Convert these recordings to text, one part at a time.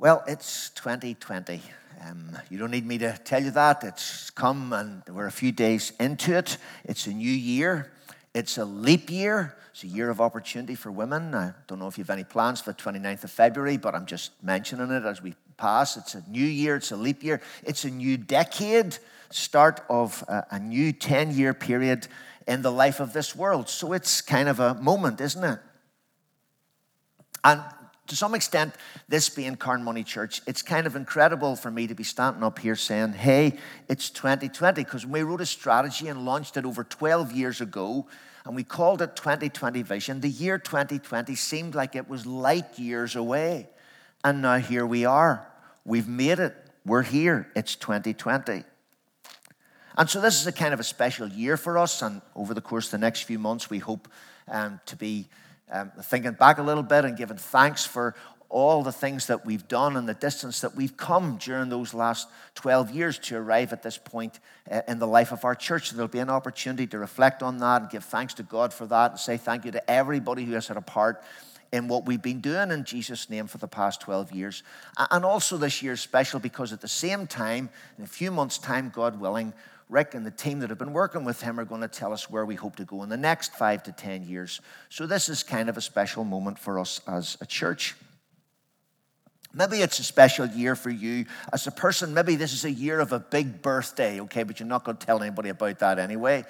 Well, it's 2020. Um, you don't need me to tell you that. It's come and we're a few days into it. It's a new year. It's a leap year. It's a year of opportunity for women. I don't know if you have any plans for the 29th of February, but I'm just mentioning it as we pass. It's a new year. It's a leap year. It's a new decade, start of a, a new 10 year period in the life of this world. So it's kind of a moment, isn't it? And to some extent, this being Carnmoney Church, it's kind of incredible for me to be standing up here saying, hey, it's 2020, because we wrote a strategy and launched it over 12 years ago, and we called it 2020 Vision. The year 2020 seemed like it was light years away. And now here we are. We've made it. We're here. It's 2020. And so this is a kind of a special year for us, and over the course of the next few months, we hope um, to be um, thinking back a little bit and giving thanks for all the things that we've done and the distance that we've come during those last 12 years to arrive at this point uh, in the life of our church. There'll be an opportunity to reflect on that and give thanks to God for that and say thank you to everybody who has had a part in what we've been doing in Jesus' name for the past 12 years. And also this year is special because at the same time, in a few months' time, God willing, Rick and the team that have been working with him are going to tell us where we hope to go in the next five to 10 years. So, this is kind of a special moment for us as a church. Maybe it's a special year for you as a person. Maybe this is a year of a big birthday, okay, but you're not going to tell anybody about that anyway.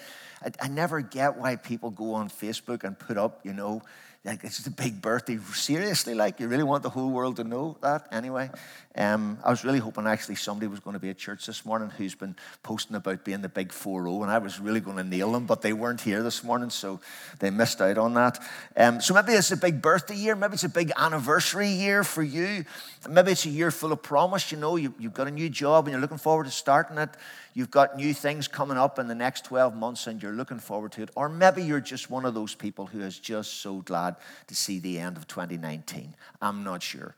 I, I never get why people go on Facebook and put up, you know, like it's a big birthday. Seriously, like you really want the whole world to know that anyway? Um, I was really hoping actually somebody was going to be at church this morning who's been posting about being the big 4 0, and I was really going to nail them, but they weren't here this morning, so they missed out on that. Um, so maybe it's a big birthday year, maybe it's a big anniversary year for you, maybe it's a year full of promise. You know, you, you've got a new job and you're looking forward to starting it. You've got new things coming up in the next 12 months and you're looking forward to it. Or maybe you're just one of those people who is just so glad to see the end of 2019. I'm not sure.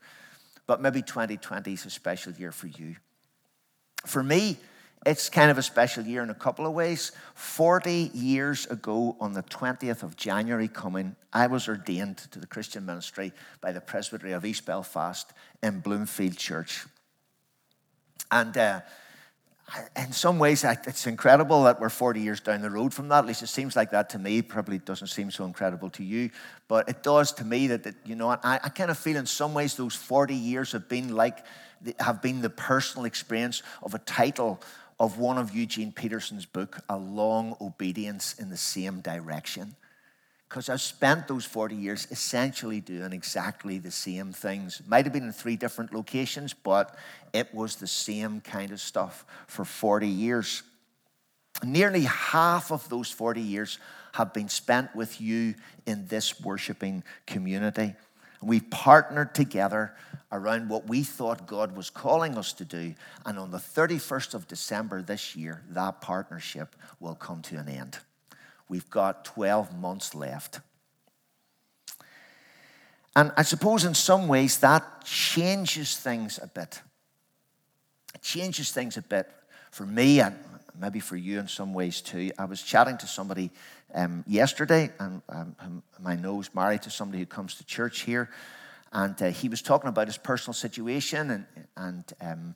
But maybe 2020 is a special year for you. For me, it's kind of a special year in a couple of ways. 40 years ago, on the 20th of January coming, I was ordained to the Christian ministry by the Presbytery of East Belfast in Bloomfield Church. And uh, in some ways, it's incredible that we're 40 years down the road from that. At least it seems like that to me. Probably doesn't seem so incredible to you, but it does to me that, that you know, I, I kind of feel in some ways those 40 years have been like, have been the personal experience of a title of one of Eugene Peterson's book, A Long Obedience in the Same Direction because I've spent those 40 years essentially doing exactly the same things. Might have been in three different locations, but it was the same kind of stuff for 40 years. Nearly half of those 40 years have been spent with you in this worshiping community. We've partnered together around what we thought God was calling us to do. And on the 31st of December this year, that partnership will come to an end. We've got 12 months left. And I suppose in some ways that changes things a bit. It changes things a bit for me and maybe for you in some ways too. I was chatting to somebody um, yesterday, and um, I married to somebody who comes to church here, and uh, he was talking about his personal situation and, and um,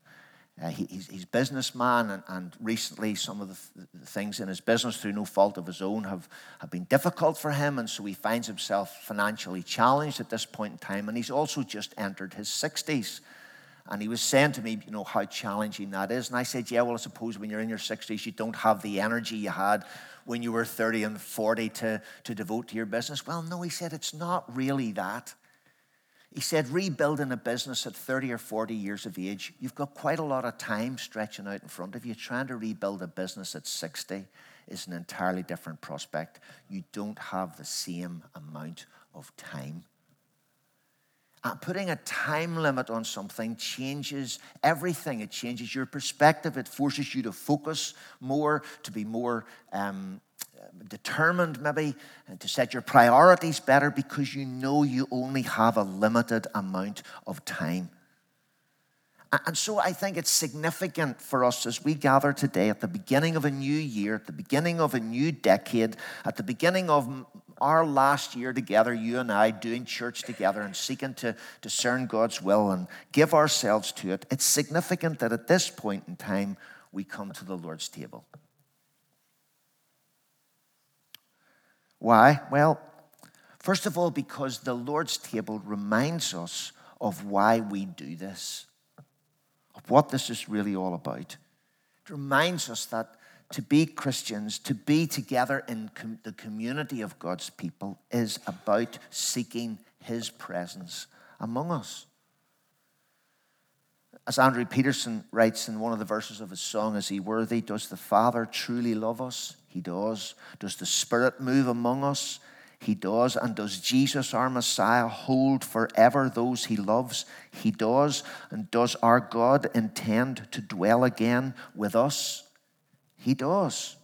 uh, he, he's, he's a businessman, and, and recently some of the, th- the, things in his business, through no fault of his own, have, have been difficult for him. And so he finds himself financially challenged at this point in time. And he's also just entered his 60s. And he was saying to me, you know, how challenging that is. And I said, yeah, well, I suppose when you're in your 60s, you don't have the energy you had when you were 30 and 40 to, to devote to your business. Well, no, he said, it's not really that. He said, rebuilding a business at 30 or 40 years of age, you've got quite a lot of time stretching out in front of you. Trying to rebuild a business at 60 is an entirely different prospect. You don't have the same amount of time. And putting a time limit on something changes everything. It changes your perspective. It forces you to focus more, to be more um, determined, maybe, uh, to set your priorities better because you know you only have a limited amount of time. And so I think it's significant for us as we gather today at the beginning of a new year, at the beginning of a new decade, at the beginning of our last year together, you and I, doing church together and seeking to discern God's will and give ourselves to it, it's significant that at this point in time, we come to the Lord's table. Why? Well, first of all, because the Lord's table reminds us of why we do this, of what this is really all about. It reminds us that to be Christians, to be together in com- the community of God's people, is about seeking His presence among us. As Andrew Peterson writes in one of the verses of his song, Is He Worthy? Does the Father truly love us? He does. Does the Spirit move among us? He does. And does Jesus, our Messiah, hold forever those he loves? He does. And does our God intend to dwell again with us? He does.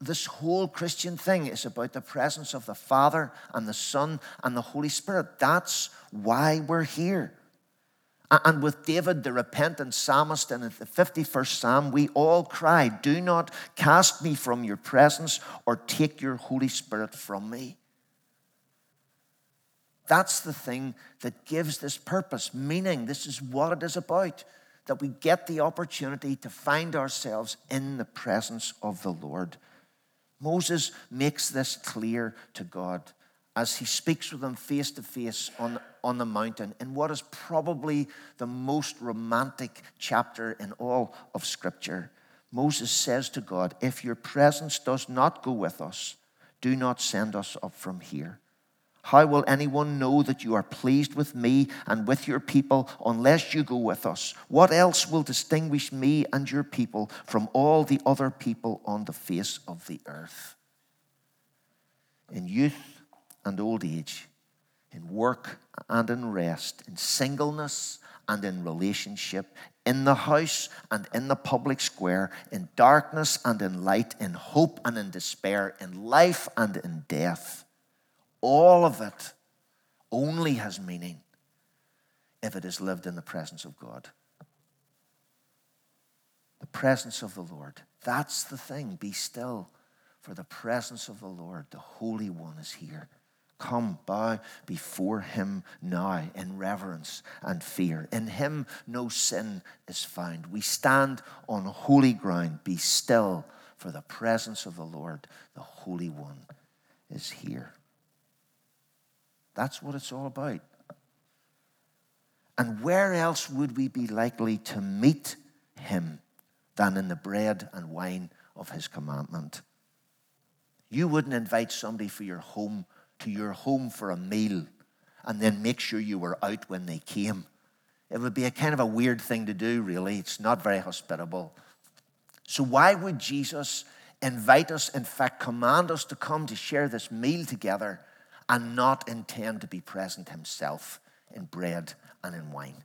This whole Christian thing is about the presence of the Father and the Son and the Holy Spirit. That's why we're here. And with David, the repentant psalmist, in the 51st Psalm, we all cry, Do not cast me from your presence or take your Holy Spirit from me. That's the thing that gives this purpose, meaning this is what it is about that we get the opportunity to find ourselves in the presence of the Lord. Moses makes this clear to God as he speaks with them face to face on, on the mountain in what is probably the most romantic chapter in all of Scripture. Moses says to God, If your presence does not go with us, do not send us up from here. How will anyone know that you are pleased with me and with your people unless you go with us? What else will distinguish me and your people from all the other people on the face of the earth? In youth and old age, in work and in rest, in singleness and in relationship, in the house and in the public square, in darkness and in light, in hope and in despair, in life and in death all of it only has meaning if it is lived in the presence of God. The presence of the Lord. That's the thing. Be still, for the presence of the Lord, the Holy One, is here. Come, bow before him now in reverence and fear. In him no sin is found. We stand on holy ground. Be still, for the presence of the Lord, the Holy One, is here. That's what it's all about. And where else would we be likely to meet him than in the bread and wine of his commandment? You wouldn't invite somebody for your home to your home for a meal and then make sure you were out when they came. It would be a kind of a weird thing to do, really. It's not very hospitable. So, why would Jesus invite us, in fact, command us to come to share this meal together and not intend to be present himself in bread and in wine.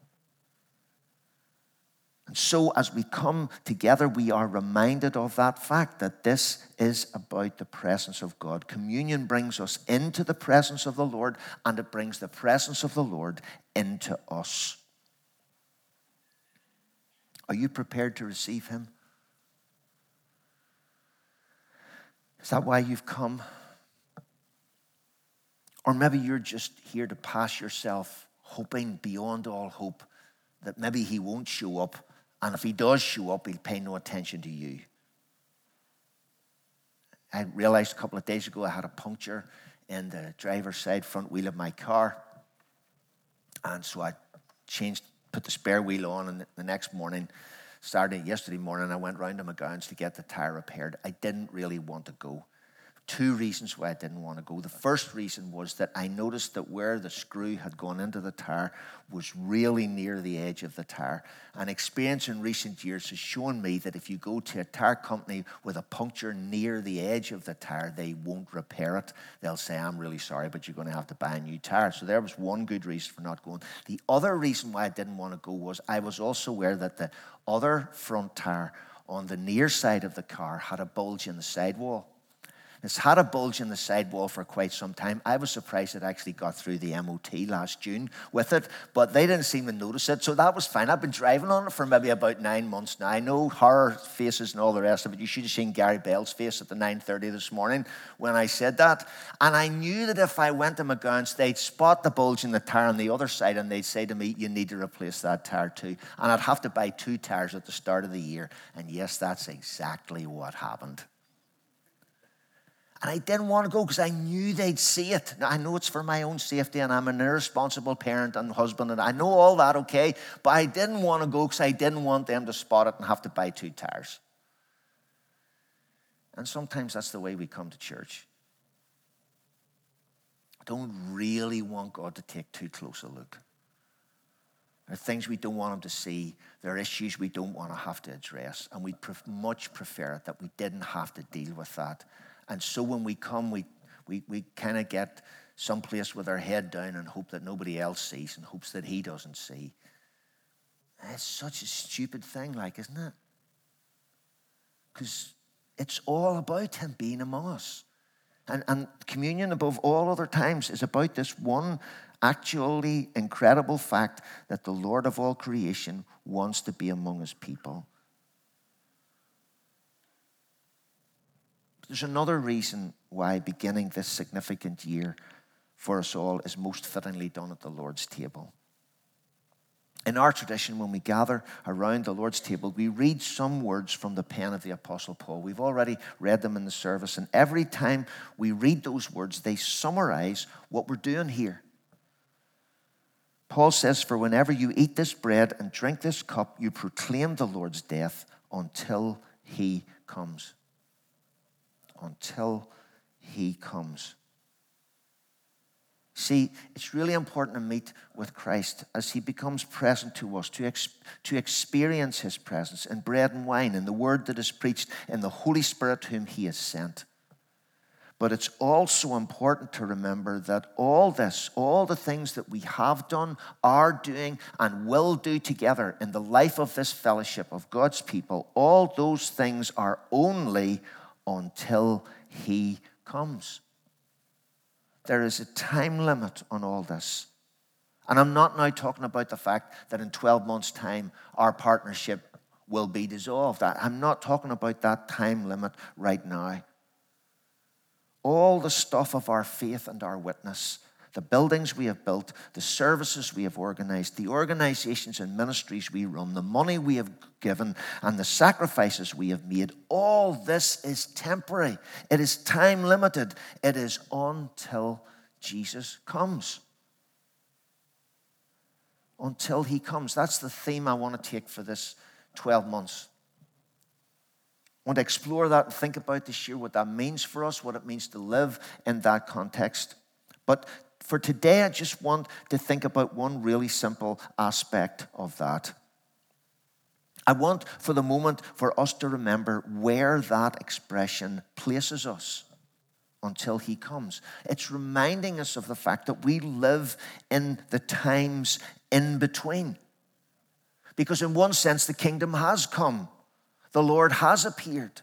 And so, as we come together, we are reminded of that fact that this is about the presence of God. Communion brings us into the presence of the Lord, and it brings the presence of the Lord into us. Are you prepared to receive Him? Is that why you've come? Or maybe you're just here to pass yourself, hoping beyond all hope that maybe he won't show up. And if he does show up, he'll pay no attention to you. I realized a couple of days ago I had a puncture in the driver's side front wheel of my car. And so I changed, put the spare wheel on, and the next morning, starting yesterday morning, I went round to McGowan's to get the tire repaired. I didn't really want to go two reasons why I didn't want to go. The first reason was that I noticed that where the screw had gone into the tire was really near the edge of the tire. And experience in recent years has shown me that if you go to a tire company with a puncture near the edge of the tire, they won't repair it. They'll say, I'm really sorry, but you're going to have to buy a new tire. So there was one good reason for not going. The other reason why I didn't want to go was I was also aware that the other front tire on the near side of the car had a bulge in the sidewall. It's had a bulge in the sidewall for quite some time. I was surprised it actually got through the MOT last June with it, but they didn't seem to notice it, so that was fine. I've been driving on it for maybe about nine months now. I know horror faces and all the rest of it. You should have seen Gary Bell's face at the 9.30 this morning when I said that. And I knew that if I went to McGowan's, they'd spot the bulge in the tire on the other side and they'd say to me, you need to replace that tire too. And I'd have to buy two tires at the start of the year. And yes, that's exactly what happened. And I didn't want to go because I knew they'd see it. Now, I know it's for my own safety and I'm an irresponsible parent and husband and I know all that, okay? But I didn't want to go because I didn't want them to spot it and have to buy two tires. And sometimes that's the way we come to church. Don't really want God to take too close a look. There are things we don't want Him to see. There are issues we don't want to have to address. And we'd much prefer it that we didn't have to deal with that and so when we come, we, we, we kind of get someplace with our head down and hope that nobody else sees and hopes that he doesn't see. It's such a stupid thing, like, isn't it? Because it's all about him being among us. And, and communion, above all other times, is about this one actually incredible fact that the Lord of all creation wants to be among his people. There's another reason why beginning this significant year for us all is most fittingly done at the Lord's table. In our tradition, when we gather around the Lord's table, we read some words from the pen of the Apostle Paul. We've already read them in the service, and every time we read those words, they summarize what we're doing here. Paul says, For whenever you eat this bread and drink this cup, you proclaim the Lord's death until he comes until he comes. See, it's really important to meet with Christ as he becomes present to us, to, ex- to experience his presence in bread and wine, in the word that is preached, in the Holy Spirit whom he has sent. But it's also important to remember that all this, all the things that we have done, are doing, and will do together in the life of this fellowship of God's people, all those things are only until he comes. There is a time limit on all this. And I'm not now talking about the fact that in 12 months' time our partnership will be dissolved. I'm not talking about that time limit right now. All the stuff of our faith and our witness the buildings we have built, the services we have organized, the organizations and ministries we run, the money we have given, and the sacrifices we have made, all this is temporary. It is time limited. It is until Jesus comes. Until he comes. That's the theme I want to take for this 12 months. I want to explore that and think about this year, what that means for us, what it means to live in that context. But for today, I just want to think about one really simple aspect of that. I want for the moment for us to remember where that expression places us until he comes. It's reminding us of the fact that we live in the times in between. Because, in one sense, the kingdom has come, the Lord has appeared.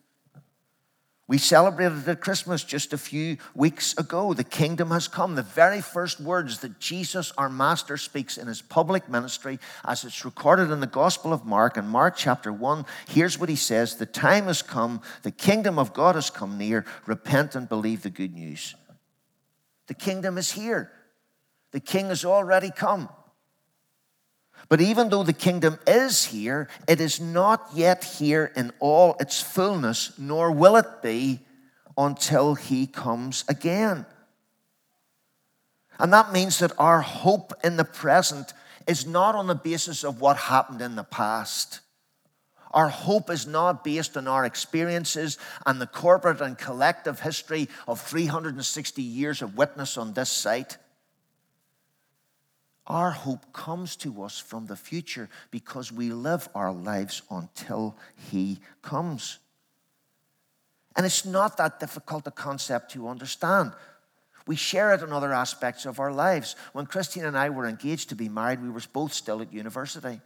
We celebrated at Christmas just a few weeks ago. The kingdom has come. The very first words that Jesus, our Master, speaks in his public ministry, as it's recorded in the Gospel of Mark, in Mark chapter 1, here's what he says The time has come, the kingdom of God has come near. Repent and believe the good news. The kingdom is here, the king has already come. But even though the kingdom is here, it is not yet here in all its fullness, nor will it be until he comes again. And that means that our hope in the present is not on the basis of what happened in the past. Our hope is not based on our experiences and the corporate and collective history of 360 years of witness on this site. Our hope comes to us from the future because we live our lives until He comes. And it's not that difficult a concept to understand. We share it in other aspects of our lives. When Christine and I were engaged to be married, we were both still at university.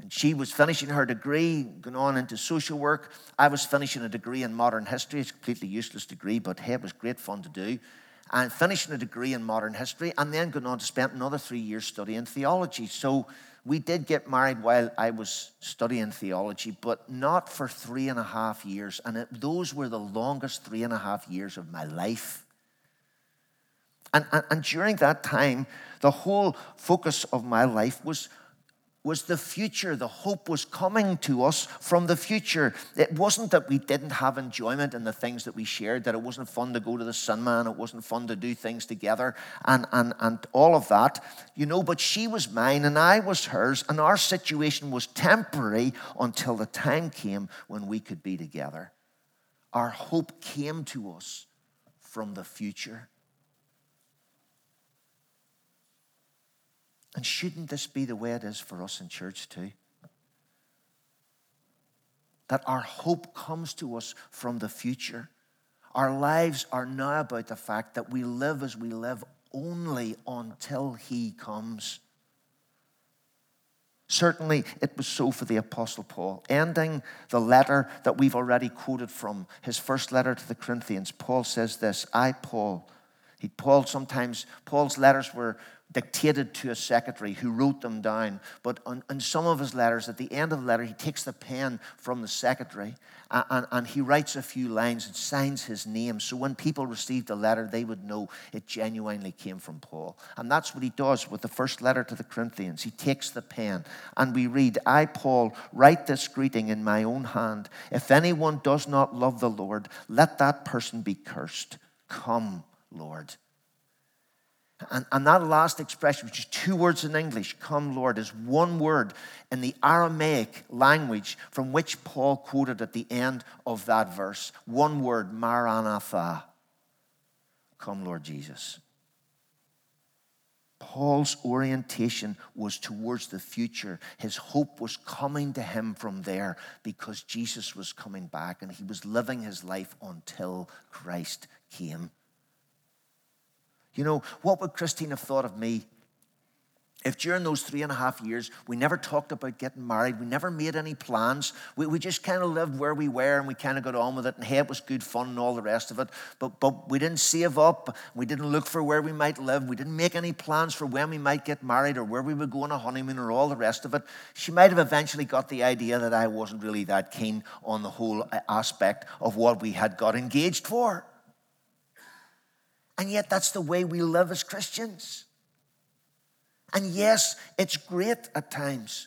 And she was finishing her degree, going on into social work. I was finishing a degree in modern history. It's a completely useless degree, but hey, it was great fun to do. And finishing a degree in modern history, and then going on to spend another three years studying theology. So we did get married while I was studying theology, but not for three and a half years. And it, those were the longest three and a half years of my life. And, and, and during that time, the whole focus of my life was was the future. The hope was coming to us from the future. It wasn't that we didn't have enjoyment in the things that we shared, that it wasn't fun to go to the cinema and it wasn't fun to do things together and, and, and all of that, you know, but she was mine and I was hers, and our situation was temporary until the time came when we could be together. Our hope came to us from the future. And shouldn't this be the way it is for us in church too? That our hope comes to us from the future. Our lives are now about the fact that we live as we live only until He comes. Certainly, it was so for the Apostle Paul. Ending the letter that we've already quoted from, his first letter to the Corinthians, Paul says this I, Paul, he, Paul sometimes, Paul's letters were dictated to a secretary who wrote them down. But on, on, some of his letters, at the end of the letter, he takes the pen from the secretary and, and, and, he writes a few lines and signs his name. So when people received the letter, they would know it genuinely came from Paul. And that's what he does with the first letter to the Corinthians. He takes the pen and we read, I, Paul, write this greeting in my own hand. If anyone does not love the Lord, let that person be cursed. Come, Lord. And, and that last expression, which is two words in English, come Lord, is one word in the Aramaic language from which Paul quoted at the end of that verse. One word, Maranatha. Come, Lord Jesus. Paul's orientation was towards the future. His hope was coming to him from there because Jesus was coming back and he was living his life until Christ came. You know, what would Christine have thought of me if during those three and a half years we never talked about getting married, we never made any plans, we, we just kind of lived where we were and we kind of got on with it, and hey, it was good fun and all the rest of it, but, but we didn't save up, we didn't look for where we might live, we didn't make any plans for when we might get married or where we would go on a honeymoon or all the rest of it. She might have eventually got the idea that I wasn't really that keen on the whole uh, aspect of what we had got engaged for. And yet, that's the way we live as Christians. And yes, it's great at times.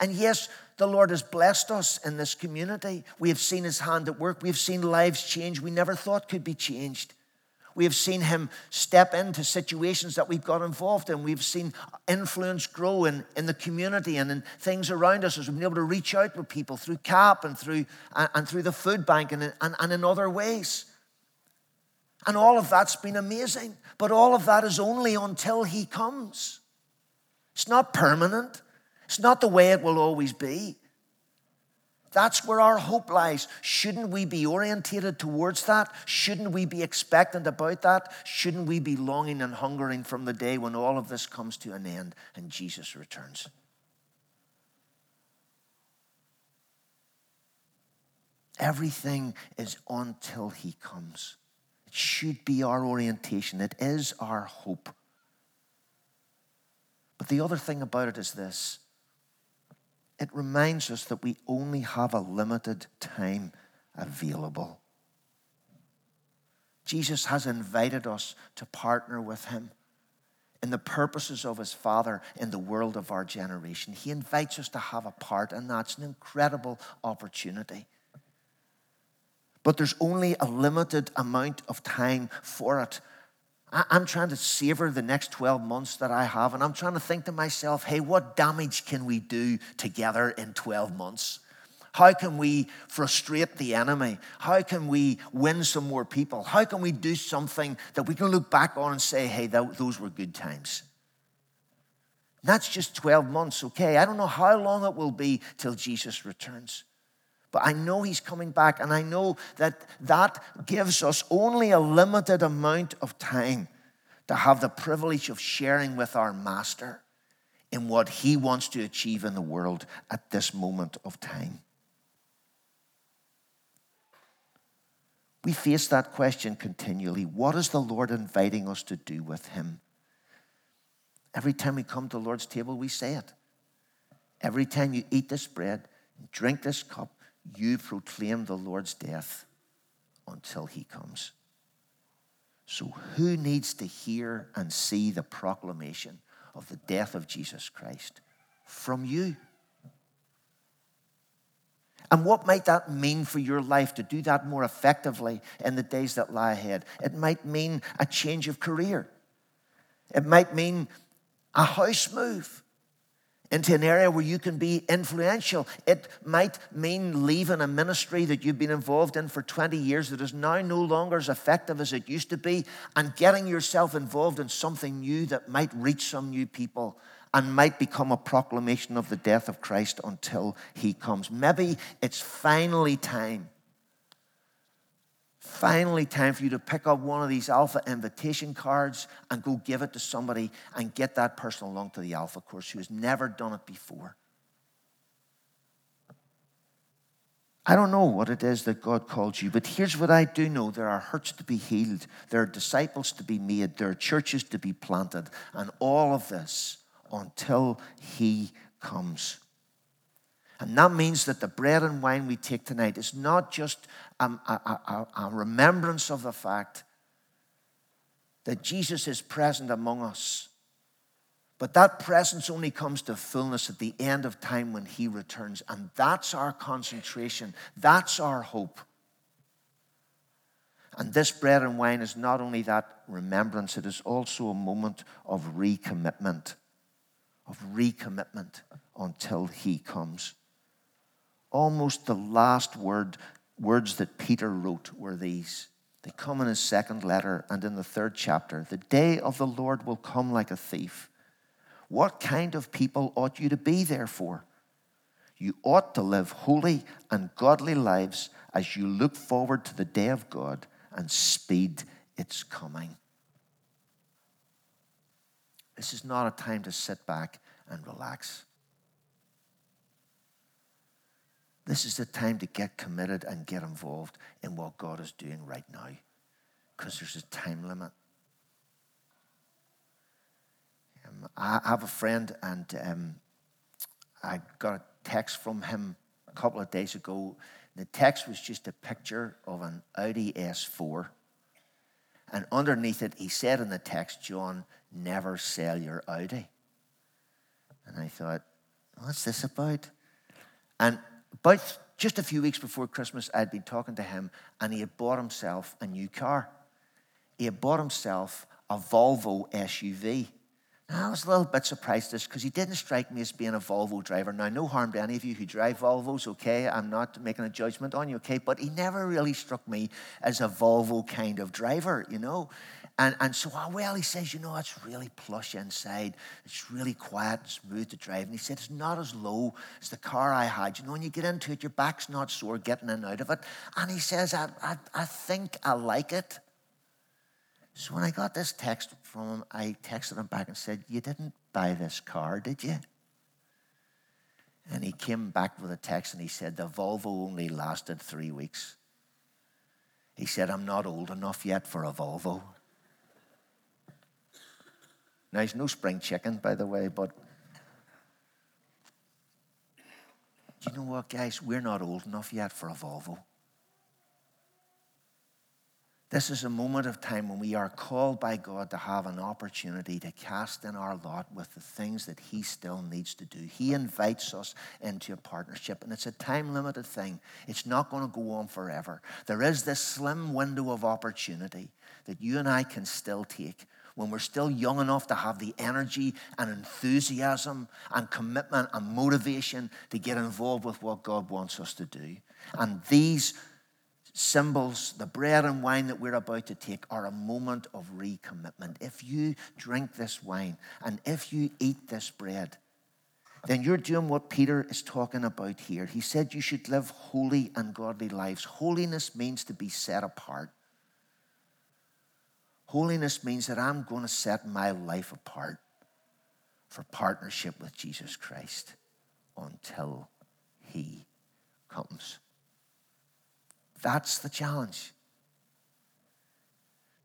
And yes, the Lord has blessed us in this community. We have seen His hand at work. We have seen lives change we never thought could be changed. We have seen Him step into situations that we've got involved in. We've seen influence grow in, in the community and in things around us as we've been able to reach out with people through CAP and through, and, and through the food bank and, and, and in other ways. And all of that's been amazing. But all of that is only until He comes. It's not permanent, it's not the way it will always be. That's where our hope lies. Shouldn't we be orientated towards that? Shouldn't we be expectant about that? Shouldn't we be longing and hungering from the day when all of this comes to an end and Jesus returns? Everything is until he comes. It should be our orientation, it is our hope. But the other thing about it is this it reminds us that we only have a limited time available. Jesus has invited us to partner with him in the purposes of his Father in the world of our generation. He invites us to have a part, and that's an incredible opportunity but there's only a limited amount of time for it. I'm trying to savor the next 12 months that I have, and I'm trying to think to myself, hey, what damage can we do together in 12 months? How can we frustrate the enemy? How can we win some more people? How can we do something that we can look back on and say, hey, those were good times? That's just 12 months, okay? I don't know how long it will be till Jesus returns. But I know he's coming back, and I know that that gives us only a limited amount of time to have the privilege of sharing with our master in what He wants to achieve in the world at this moment of time. We face that question continually. What is the Lord inviting us to do with Him? Every time we come to the Lord's table, we say it. Every time you eat this bread, drink this cup, you proclaim the Lord's death until He comes. So, who needs to hear and see the proclamation of the death of Jesus Christ? From you. And what might that mean for your life to do that more effectively in the days that lie ahead? It might mean a change of career. It might mean a house move into an area where you can be influential. It might mean leaving a ministry that you've been involved in for 20 years that is now no longer as effective as it used to be and getting yourself involved in something new that might reach some new people and might become a proclamation of the death of Christ until he comes. Maybe it's finally time finally time for you to pick up one of these alpha invitation cards and go give it to somebody and get that person along to the alpha course who has never done it before. I don't know what it is that God called you, but here's what I do know there are hurts to be healed, there are disciples to be made, there are churches to be planted, and all of this until He comes. And that means that the bread and wine we take tonight is not just a, a, a, remembrance of the fact that Jesus is present among us. But that presence only comes to fullness at the end of time when He returns. And that's our concentration, that's our hope. And this bread and wine is not only that remembrance, it is also a moment of recommitment, of recommitment until He comes almost the last word, words that Peter wrote were these. They come in his second letter and in the third chapter. The day of the Lord will come like a thief. What kind of people ought you to be, therefore? You ought to live holy and godly lives as you look forward to the day of God and speed its coming. This is not a time to sit back and relax. This is the time to get committed and get involved in what God is doing right now because there's a time limit. Um, I have a friend, and um, I got a text from him a couple of days ago. The text was just a picture of an Audi S4. And underneath it, he said in the text, John, never sell your Audi. And I thought, what's this about? And about just a few weeks before Christmas, I'd been talking to him, and he had bought himself a new car. He had bought himself a Volvo SUV. Now, I was a little bit surprised this because he didn't strike me as being a Volvo driver. Now, no harm to any of you who drive Volvos, okay? I'm not making a judgment on you, okay? But he never really struck me as a Volvo kind of driver, you know? And, and so, oh, well, he says, you know, it's really plush inside. It's really quiet and smooth to drive. And he said, it's not as low as the car I had. You know, when you get into it, your back's not sore getting in and out of it. And he says, I, I, I think I like it. So when I got this text from him, I texted him back and said, You didn't buy this car, did you? And he came back with a text and he said, The Volvo only lasted three weeks. He said, I'm not old enough yet for a Volvo. Now, he's no spring chicken, by the way, but you know what, guys? We're not old enough yet for a Volvo. This is a moment of time when we are called by God to have an opportunity to cast in our lot with the things that He still needs to do. He invites us into a partnership, and it's a time limited thing. It's not going to go on forever. There is this slim window of opportunity that you and I can still take when we're still young enough to have the energy and enthusiasm and commitment and motivation to get involved with what God wants us to do. And these symbols, the bread and wine that we're about to take, are a moment of recommitment. If you drink this wine and if you eat this bread, then you're doing what Peter is talking about here. He said you should live holy and godly lives. Holiness means to be set apart. Holiness means that I'm going to set my life apart. for partnership with Jesus Christ until he comes. That's the challenge.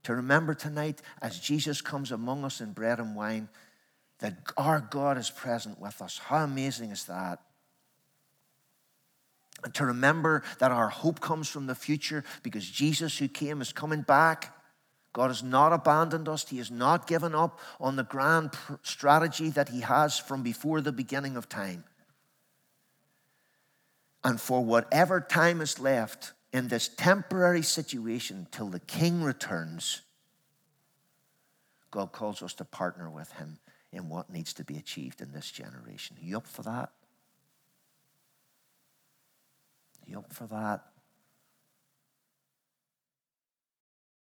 To remember tonight, as Jesus comes among us in bread and wine, that our God is present with us. How amazing is that? And to remember that our hope comes from the future because Jesus, who came, is coming back. God has not abandoned us. He has not given up on the grand strategy that He has from before the beginning of time. And for whatever time is left in this temporary situation till the King returns, God calls us to partner with Him in what needs to be achieved in this generation. Are you up for that? Are you up for that?